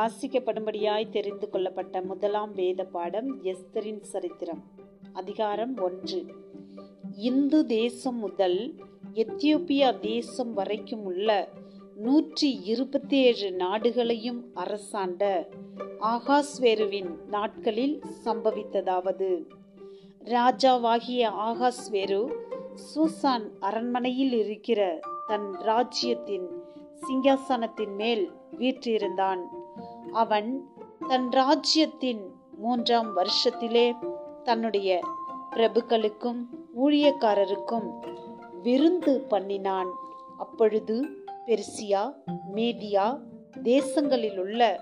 வாசிக்கப்படும்படியாய் தெரிந்து கொள்ளப்பட்ட முதலாம் வேத பாடம் எஸ்தரின் சரித்திரம். அதிகாரம் ஒன்று. இந்து தேசம் முதல் எத்தியோப்பியா தேசம் வரைக்கும் உள்ள நூற்றி இருபத்தி ஏழு நாடுகளையும் அரசாண்ட ஆகாஸ்வேருவின் நாட்களில் சம்பவித்ததாவது. ராஜாவாகிய ஆகாஸ்வேரு சூசான் அரண்மனையில் இருக்கிற தன் ராஜ்யத்தின் சிங்காசனத்தின் மேல் வீற்றிருந்தான். அவன் தன் ராஜ்யத்தின் மூன்றாம் வருஷத்திலே தன்னுடைய பிரபுக்களுக்கும் ஊழியக்காரருக்கும் விருந்து பண்ணினான். அப்பொழுது பெர்சியா மேதியா தேசங்களில் உள்ள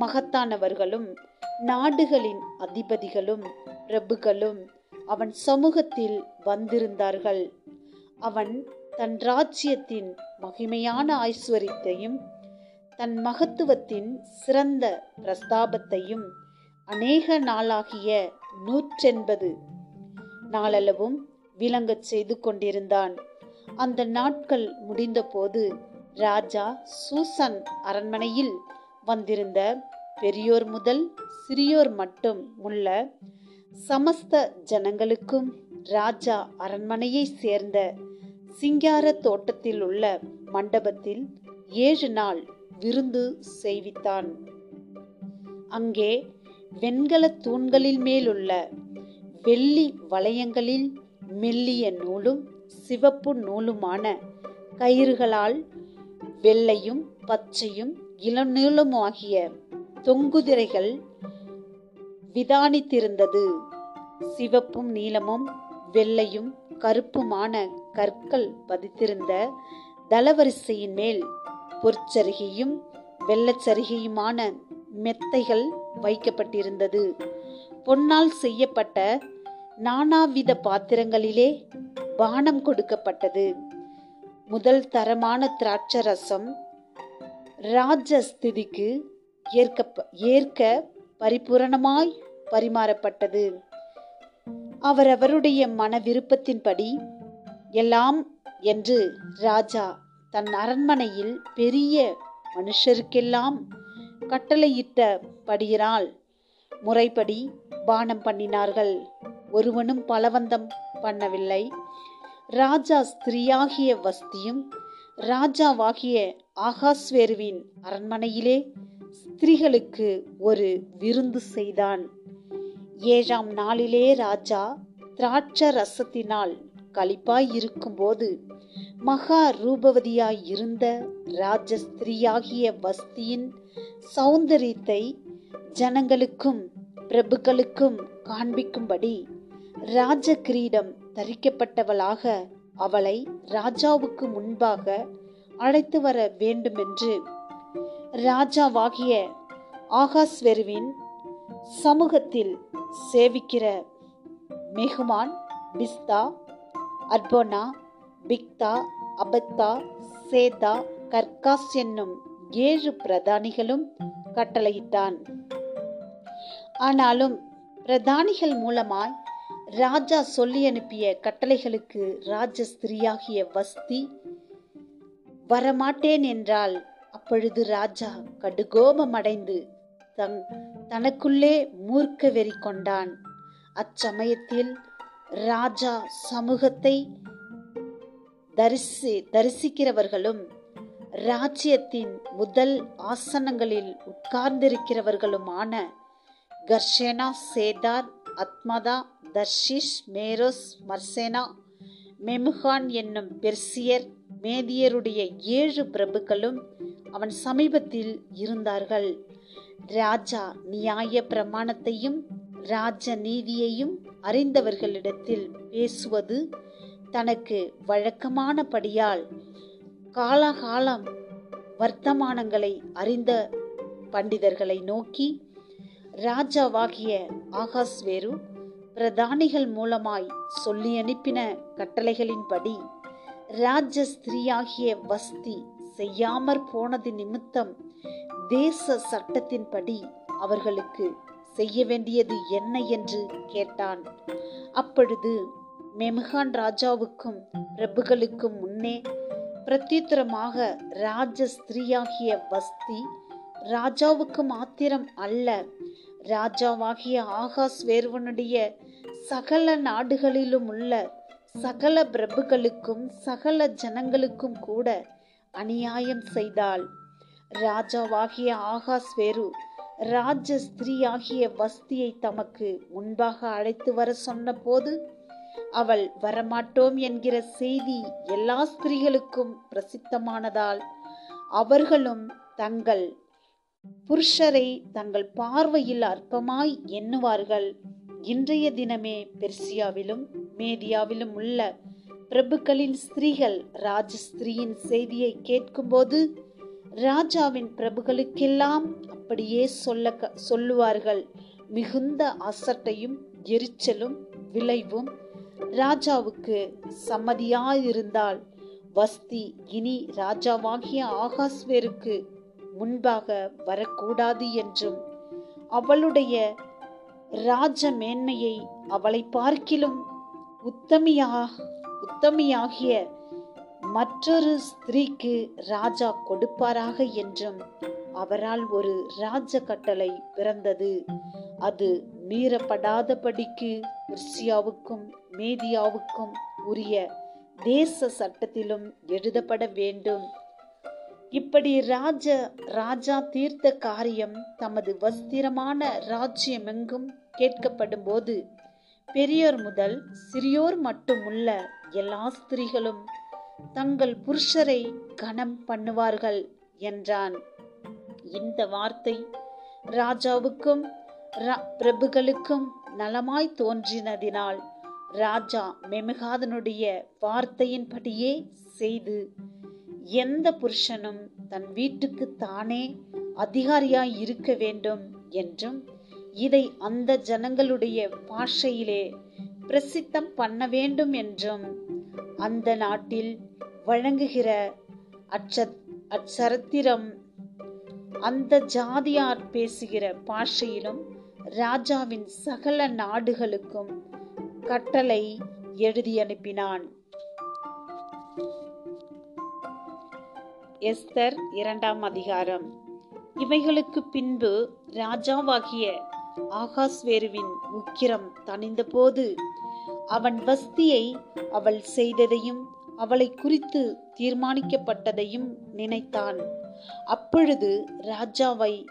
மகத்தானவர்களும் நாடுகளின் அதிபதிகளும் பிரபுக்களும் அவன் சமூகத்தில் வந்திருந்தார்கள். அவன் தன் ராஜ்யத்தின் மகிமையான ஐஸ்வர்யத்தையும் தன் மகத்துவத்தின் சிறந்த பிரஸ்தாபத்தையும் அநேக நாளாகிய நூற்றெண்பது நாளளவும் விளங்கச் செய்து கொண்டிருந்தான். அந்த நாட்கள் முடிந்தபோது ராஜா சூசன் அரண்மனையில் வந்திருந்த பெரியோர் முதல் சிறியோர் மட்டும் உள்ள சமஸ்த ஜனங்களுக்கும் ராஜா அரண்மனையை சேர்ந்த சிங்கார தோட்டத்தில் உள்ள மண்டபத்தில் ஏழு நாள் விருந்து செய்வித்தான். அங்கே வெண்கல தூண்களில் மேலுள்ள வெள்ளி வளையங்களில் மெல்லிய நூலும் சிவப்பு நூலுமான கயிறுகளால் வெள்ளையும் பச்சையும் இளநீளமாகிய தொங்குதிரைகள் விதானித்திருந்தது. சிவப்பும் நீலமும் வெள்ளையும் கருப்புமான கற்கள் பதித்திருந்த தளவரிசையின் மேல் பொற்சருகியும் வெள்ளச்சருகியுமான மெத்தைகள் வைக்கப்பட்டிருந்தது. பொன்னால் செய்யப்பட்ட நானாவித பாத்திரங்களிலே பானம் கொடுக்கப்பட்டது. முதல் தரமான திராட்சரசம் ராஜஸ்திதிக்கு ஏற்க ஏற்க பரிபூரணமாய் பரிமாறப்பட்டது. அவரவருடைய மன விருப்பத்தின்படி எல்லாம் என்று ராஜா தன் அரண்மனையில் பெரிய மனுஷருக்கெல்லாம் கட்டளையிட்ட படியினால் முறைப்படி பானம் பண்ணினார்கள். ஒருவனும் பலவந்தம் பண்ணவில்லை. ராஜா ஸ்திரீயாகிய வஸ்தியும் ராஜாவாகிய ஆகாஸ்வேருவின் அரண்மனையிலே ஸ்திரீகளுக்கு ஒரு விருந்து செய்தான். ஏழாம் நாளிலே ராஜா திராட்ச ரசத்தினால் களிப்பாய் இருக்கும்போது மகா ரூபவதியாய் இருந்த ராஜஸ்திரீயாகிய வஸ்தியின் சௌந்தரியத்தை ஜனங்களுக்கும் பிரபுக்களுக்கும் காண்பிக்கும்படி ராஜ கிரீடம் தரிக்கப்பட்டவளாக அவளை ராஜாவுக்கு முன்பாக அழைத்து வர வேண்டுமென்று ராஜாவாகிய ஆகாஸ்வெருவின் சமூகத்தில் சேவிக்கிற மெஹ்மான் பிஸ்தா அர்போனா பிக்தா அபத்தா சேதா கர்காஸ் என்னும் ஏழு பிரதானிகளும் கட்டளையிட்டான். ஆனாலும் பிரதானிகள் மூலமாய் ராஜா சொல்லி அனுப்பிய கட்டளைகளுக்கு ராஜ ஸ்திரீயாகிய வஸ்தி வரமாட்டேன் என்றால் அப்பொழுது ராஜா கடுகோபம் அடைந்து தங் தனக்குள்ளே மூர்க்க வெறி கொண்டான். அச்சமயத்தில் ராஜா சமூகத்தை தரிசி தரிசிக்கிறவர்களும் ராஜ்யத்தின் முதல் ஆசனங்களில் உட்கார்ந்திருக்கிறவர்களுமான கர்ஷேனா சேதார் அத்மதா தர்ஷிஷ் மேரோஸ் மர்சேனா மெமுகான் என்னும் பெர்சியர் மேதியருடைய ஏழு பிரபுக்களும் அவன் சமீபத்தில் இருந்தார்கள். ராஜா நியாய பிரமாணத்தையும் ராஜ நீதியையும் அறிந்தவர்களிடத்தில் பேசுவது தனக்கு வழக்கமானபடியால் காலகாலம் வர்த்தமானங்களை அறிந்த பண்டிதர்களை நோக்கி ராஜாவாகிய ஆகாஸ்வேரு பிரதானிகள் மூலமாய் சொல்லி அனுப்பின கட்டளைகளின்படி ராஜ ஸ்திரீயாகிய வஸ்தி செய்யாமற் போனது நிமித்தம் தேச சட்டத்தின்படி அவர்களுக்கு செய்ய வேண்டியது என்ன என்று கேட்டான். அப்பொழுது மெமகான் ராஜாவுக்கும் பிரபுகளுக்கும் முன்னே பிரத்யுத்தரமாக ராஜ ஸ்திரீயாகிய வஸ்தி ராஜாவுக்கு மாத்திரம் அல்ல. ராஜாவாகிய ஆகாஸ் வேர்வனுடைய சகல நாடுகளிலும் உள்ள சகல பிரபுகளுக்கும் சகல ஜனங்களுக்கும் கூட அநியாயம் செய்தாள். ராஜாவாகிய ஆகாஸ் வேறு ராஜ ஸ்திரீயாகிய வஸ்தியை தமக்கு முன்பாக அழைத்து வர சொன்னபோது அவள் வரமாட்டோம் என்கிற செய்தி எல்லா ஸ்திரீகளுக்கும் பிரசித்தமானதால் அவர்களும் தங்கள் புருஷரை தங்கள் பார்வையில் அற்பமாய் எண்ணுவார்கள். இன்றைய தினமே பெர்சியாவிலும் மேதியாவிலும் உள்ள பிரபுக்களின் ஸ்திரீகள் ராஜஸ்திரீயின் செய்தியை கேட்கும்போது ராஜாவின் பிரபுகளுக்கெல்லாம் அப்படியே சொல்ல சொல்லுவார்கள். மிகுந்த அசட்டையும் எரிச்சலும் விளைவும் ராஜாவுக்கு சம்மதியாயிருந்தால் வஸ்தி இனி ராஜாவாகிய ஆகாஸ்வேருக்கு முன்பாக வரக்கூடாது என்றும் அவளுடைய ராஜ மேன்மையை அவளை பார்க்கிலும் உத்தமியா உத்தமியாகிய மற்றொரு ஸ்திரீக்கு ராஜா கொடுப்பாராக என்றும் அவரால் ஒரு ராஜ கட்டளை பிறந்தது. அது மீறப்படாதபடிக்கு பெர்சியாவுக்கும் மேதியாவுக்கும் உரிய தேச சட்டத்திலும் எழுதப்பட வேண்டும். இப்படி ராஜ ராஜா தீர்த்த காரியம் தமது வஸ்திரமான ராஜ்யமெங்கும் கேட்கப்படும் போது பெரியோர் முதல் சிறியோர் மட்டுமுள்ள எல்லா ஸ்திரீகளும் தங்கள் புருஷரை கனம் பண்ணுவார்கள் என்றான். இந்த வார்த்தை ராஜாவுக்கும் பிரபுகளுக்கும் நலமாய் தோன்றினதினால் ராஜா மெமகாதனுடைய வார்த்தையின்படியே செய்து எந்த புருஷனும் தன் வீட்டுக்கு தானே அதிகாரியாய் இருக்க வேண்டும் என்றும் இதை அந்த ஜனங்களுடைய பாஷையிலே பிரசித்தம் பண்ண வேண்டும் என்றும் அந்த நாட்டில் வழங்குகிற அச்ச அச்சரத்திரம் அந்த ஜாதியார் பேசுகிற பாஷையிலும் ராஜாவின் சகல நாடுகளுக்கும் கட்டளை எழுதி அனுப்பினான். எஸ்தர் இரண்டாம் அதிகாரம். இவைகளுக்கு பின்பு ராஜாவாகிய ஆகாஸ்வேருவின் உக்கிரம் தணிந்தபோது அவன் வஸ்தியை அவள் செய்ததையும் அவளை குறித்து தீர்மானிக்கப்பட்டதையும் நினைத்தான். அப்பொழுது ராஜாவை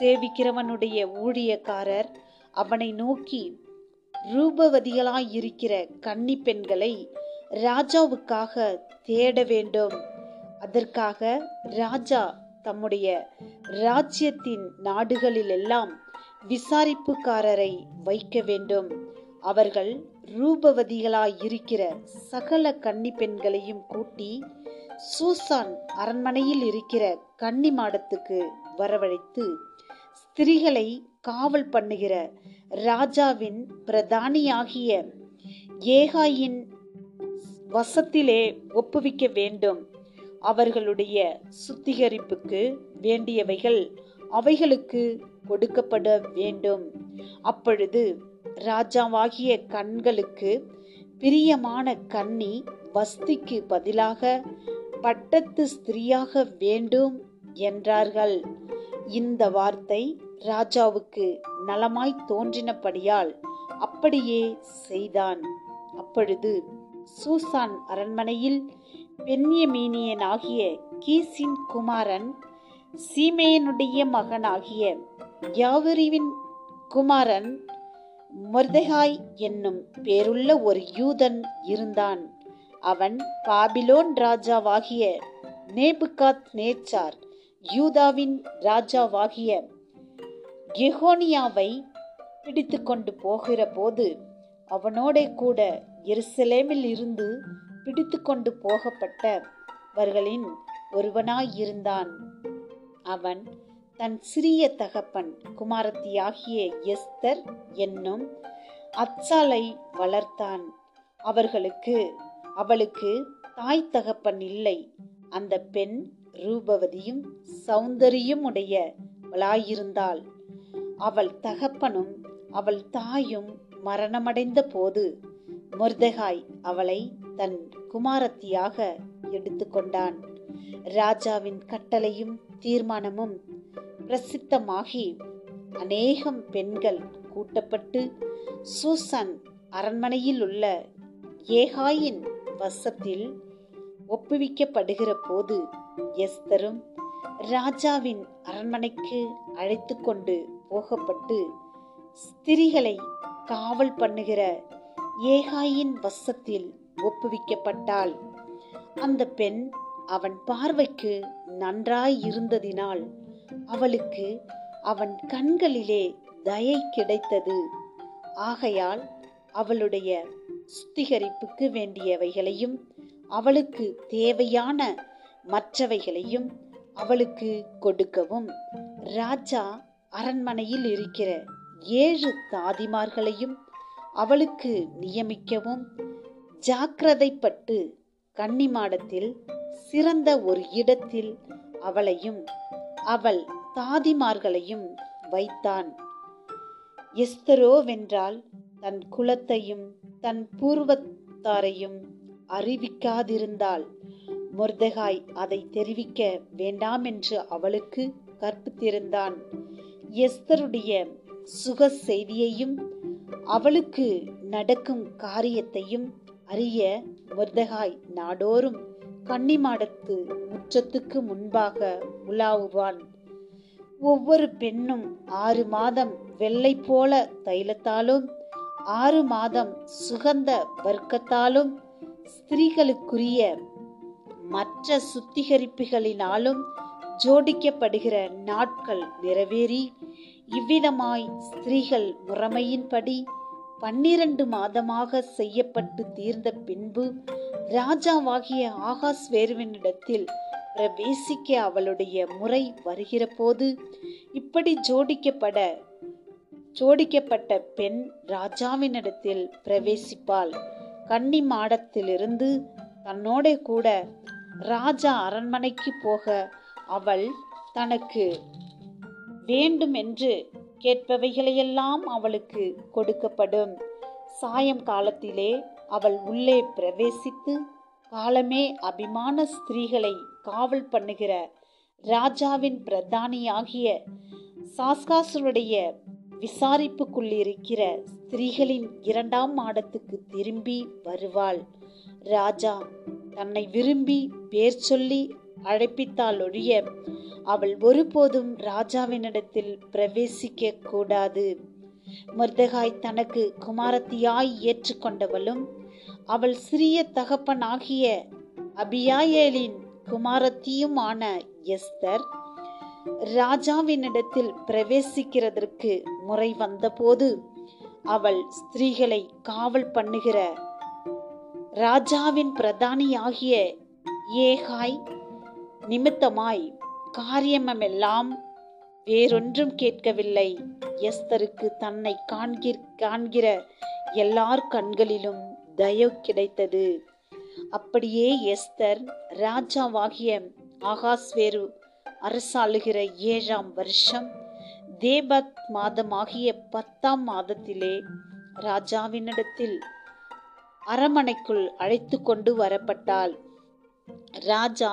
சேவிக்கிறவனுடைய ஊழியக்காரர் அவனை நோக்கி ரூபவதிகளாயிருக்கிற கன்னி பெண்களை ராஜாவுக்காக தேட வேண்டும். அதற்காக ராஜா தம்முடைய ராஜ்யத்தின் நாடுகளிலெல்லாம் விசாரிப்புக்காரரை வைக்க வேண்டும். அவர்கள் ரூபவதிகளாயிருக்கிற சகல கன்னி பெண்களையும் கூட்டி சூசான் அரண்மனையில் இருக்கிற கன்னி மாடத்துக்கு வரவழைத்து ஸ்திரிகளை காவல் பண்ணுகிற ராஜாவின் பிரதானியாகிய ஏகாயின் வசத்திலே ஒப்புவிக்க வேண்டும். அவர்களுடைய சுத்திகரிப்புக்கு வேண்டியவைகள் அவைகளுக்கு கொடுக்கப்பட வேண்டும். அப்பொழுது ராஜாவாகிய கண்களுக்கு பிரியமான கன்னி வஸ்திக்கு பதிலாக பட்டத்து ஸ்திரீயாக வேண்டும் என்றார்கள். இந்த வார்த்தை ராஜாவுக்கு நலமாய் தோன்றினபடியால் அப்படியே செய்தான். அப்பொழுது சூசான் அரண்மனையில் பெண்யமீனியனாகிய கீசின் குமாரன் சீமேயனுடைய மகனாகிய யாவரிவின் குமாரன் மொர்தெகாய் என்னும் பேருள்ள ஒரு யூதன் இருந்தான். அவன் பாபிலோன் ராஜாவாகிய நேபுகாத் நேச்சார் யூதாவின் ராஜாவாகிய கெஹோனியாவை பிடித்து கொண்டு போகிற போது அவனோட கூட எருசலேமில் இருந்து பிடித்து கொண்டு போகப்பட்டவர்களின் ஒருவனாயிருந்தான். அவன் தன் சிறிய தகப்பன் குமாரத்தியாகிய எஸ்தர் என்னும் அச்சாலை வளர்த்தான். அவர்களுக்கு அவளுக்கு தாய் தகப்பன் இல்லை. அந்த பெண் ரூபவதியும் சௌந்தரியும் உடையவளாயிருந்தாள் அவள் தகப்பனும் அவள் தாயும் மரணமடைந்த போது மொர்தெகாய் அவளை தன் குமாரத்தியாக எடுத்துக்கொண்டான் ராஜாவின் கட்டளையும் தீர்மானமும் பிரசித்தமாகி அநேகம் பெண்கள் கூட்டப்பட்டு சூசன் அரண்மனையில் உள்ள ஏகாயின் வசத்தில் ஒப்புவிக்கப்படுகிற போது எஸ்தரும் ராஜாவின் அரண்மனைக்கு அழைத்து கொண்டு போகப்பட்டு ஸ்திரிகளை காவல் பண்ணுகிற ஏகாயின் வசத்தில் ஒப்புவிக்கப்பட்டாள். அந்த பெண் அவன் பார்வைக்கு நன்றாய் இருந்ததினால் அவளுக்கு அவன் கண்களிலே தயை கிடைத்தது. ஆகையால் அவளுடைய சுத்திகரிப்புக்கு வேண்டியவைகளையும் அவளுக்கு தேவையான மற்றவைகளையும் அவளுக்கு கொடுக்கவும். ராஜா அரண்மனையில் இருக்கிற ஏழு தாதிமார்களையும் அவளுக்கு நியமிக்கவும். ஜாக்கிரதைப்பட்டு கன்னிமாடத்தில் சிறந்த ஒரு இடத்தில் அவளையும் அவள் தாதிமார்களையும் வைத்தான். எஸ்தரோவென்றால் தன் குலத்தையும் தன் பூர்வத்தாரையும் அறிவிக்காதிருந்தாள். முர்தகாய் அதை தெரிவிக்க வேண்டாம் என்று அவளுக்கு கற்பித்திருந்தான். எஸ்தருடைய சுக செய்தியையும் அவளுக்கு நடக்கும் காரியத்தையும் அறிய முர்தகாய் நாடோறும் கன்னிமாடத்து முற்றத்துக்கு முன்பாக உலாவுவான். ஒவ்வொரு பெண்ணும் ஆறு மாதம் வெள்ளை போல தைலத்தாலும் ஆறு மாதம் சுகந்த வர்க்கத்தாலும் ஸ்திரீகளுக்குரிய மற்ற சுத்திகரிப்புகளினாலும் ஜோடிக்கப்படுகிற நாட்கள் நிறைவேறி இவ்விதமாய் ஸ்திரீகள் முறைமையின்படி பன்னிரண்டு மாதமாக செய்யப்பட்டு தீர்ந்த பின்பு ராஜாவாகிய ஆகாஸ்வேருவனிடத்தில் பிரவேசிக்க அவளுடைய முறை வருகிற போது இப்படி ஜோடிக்கப்பட ஜோடிக்கப்பட்ட பெண் ராஜாவினிடத்தில் பிரவேசிப்பாள். கன்னி மாடத்திலிருந்து தன்னோட கூட ராஜா அரண்மனைக்கு போக அவள் தனக்கு வேண்டும் என்று கேட்பவைகளையெல்லாம் அவளுக்கு கொடுக்கப்படும். சாயம் காலத்திலே அவள் உள்ளே பிரவேசித்து காலமே அபிமான ஸ்திரீகளை காவல் பண்ணுகிற ராஜாவின் பிரதானியாகிய சாஸ்காசுருடைய விசாரிப்புக்குள்ளிருக்கிற ஸ்திரீகளின் இரண்டாம் மாடத்துக்கு திரும்பி வருவாள். ராஜா தன்னை விரும்பி பேர் சொல்லி அழைப்பித்தால் ஒழிய அவள் ஒருபோதும் ராஜாவினிடத்தில் பிரவேசிக்க கூடாது. மர்தகாய் தனக்கு குமாரத்தியாய் ஏற்றுக்கொண்டவளும் அவள் சிறிய தகப்பனாகிய அபியாயேலின் குமாரத்தியுமான எஸ்தர் ராஜாவினிடத்தில் பிரவேசிக்கிறதற்கு முறை வந்தபோது அவள் ஸ்திரீகளை காவல் பண்ணுகிற ராஜாவின் பிரதானியாகிய ஏகாய் நிமித்தமாய் காரியமெல்லாம் வேறொன்றும் கேட்கவில்லை. எஸ்தருக்கு தன்னை காண்கிற காண்கிற எல்லார் கண்களிலும் தயவு கிடைத்தது. அப்படியே எஸ்தர் ராஜாவாகிய ஆகாஸ்வேரு அரசாளுகிற ஏழாம் வருஷம் தேபத் மாதமாகிய பத்தாம் மாதத்திலே ராஜாவினிடத்தில் அரமனைக்குள் அழைத்து கொண்டு வரப்பட்டாள். ராஜா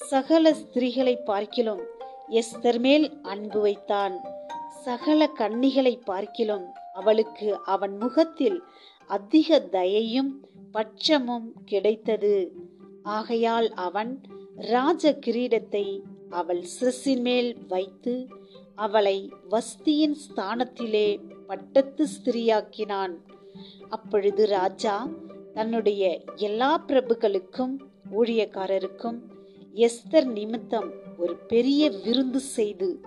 சகல ஸ்திரீகளை பார்க்கிலும் எஸ்தர் மேல் அன்பு வைத்தான். சகல கன்னிகளை பார்க்கிலும் அவளுக்கு அவன் முகத்தில் அதிக தயையும் பட்சமும் கிடைத்தது. ஆகையால் அவன் ராஜ கிரீடத்தை அவள் சிரசின் மேல் வைத்து அவளை வஸ்தியின் ஸ்தானத்திலே பட்டத்து ஸ்திரியாக்கினான். அப்பொழுது ராஜா தன்னுடைய எல்லா பிரபுக்களுக்கும் ஊழியக்காரருக்கும் எஸ்தர் நிமித்தம் ஒரு பெரிய விருந்து செய்து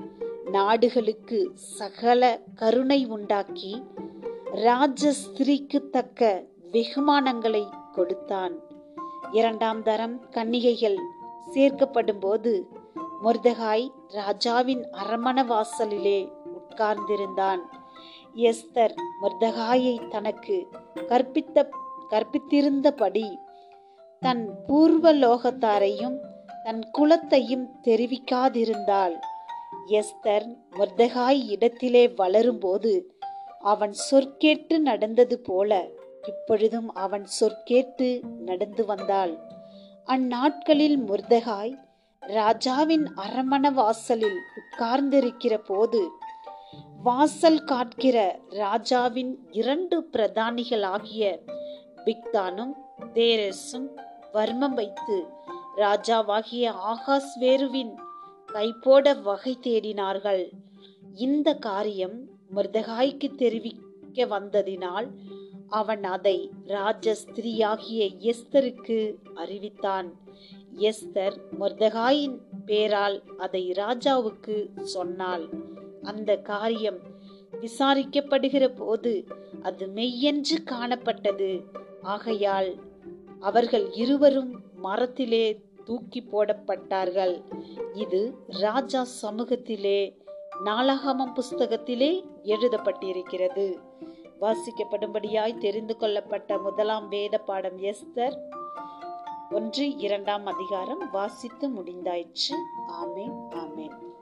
நாடுகளுக்கு சகல கருணை உண்டாக்கி ராஜஸ்திரிக்கு தக்க வெகுமானங்களை கொடுத்தான். இரண்டாம் தரம் கன்னிகைகள் சேர்க்கப்படும் போது மொர்தகாய் ராஜாவின் அரமண வாசலிலே உட்கார்ந்திருந்தான். எஸ்தர் மர்தகாயை தனக்கு கற்பித்த கற்பித்திருந்தபடி தன் பூர்வ லோகத்தாரையும் தன் குலத்தையும் தெரிவிக்காதிருந்தாள். எஸ்தர் மர்தகாய் இடத்திலே வளரும்போது அவன் சொற்கேட்டு நடந்தது போல இப்பொழுதும் அவன் சொற்கேட்டு நடந்து வந்தாள். அந்நாட்களில் முர்தகாய் ராஜாவின் அரமண வாசலில் உட்கார்ந்திருக்கிற போது வாசல் காட்கிற ராஜாவின் இரண்டு பிரதானிகளாகிய பிக்தானும் தேரஸும் வர்மம் வைத்து ராஜாவாகிய ஆகாஸ்வேருவின் கைப்போட வகை தேடினார்கள். இந்த காரியம் மிருதகாய்க்கு தெரிவிக்க வந்ததினால் அவன் அதை ராஜஸ்திரியாகிய எஸ்தருக்கு அறிவித்தான். எஸ்தர் மொர்தகாயின் பேரால் அதை ராஜாவுக்கு சொன்னாள். அந்த காரியம் விசாரிக்கப்படுகிற போது அது மெய்யென்று காணப்பட்டது. ஆகையால் அவர்கள் இருவரும் மரத்திலே தூக்கி போடப்பட்டார்கள். இது ராஜா சமூகத்திலே நாளாகமம் புஸ்தகத்திலே எழுதப்பட்டிருக்கிறது. வாசிக்கப்படும்படியாய் தெரிந்து கொள்ளப்பட்ட முதலாம் வேத பாடம் எஸ்தர் ஒன்று இரண்டாம் அதிகாரம் வாசித்து முடிந்தாயிற்று. ஆமேன் ஆமேன்.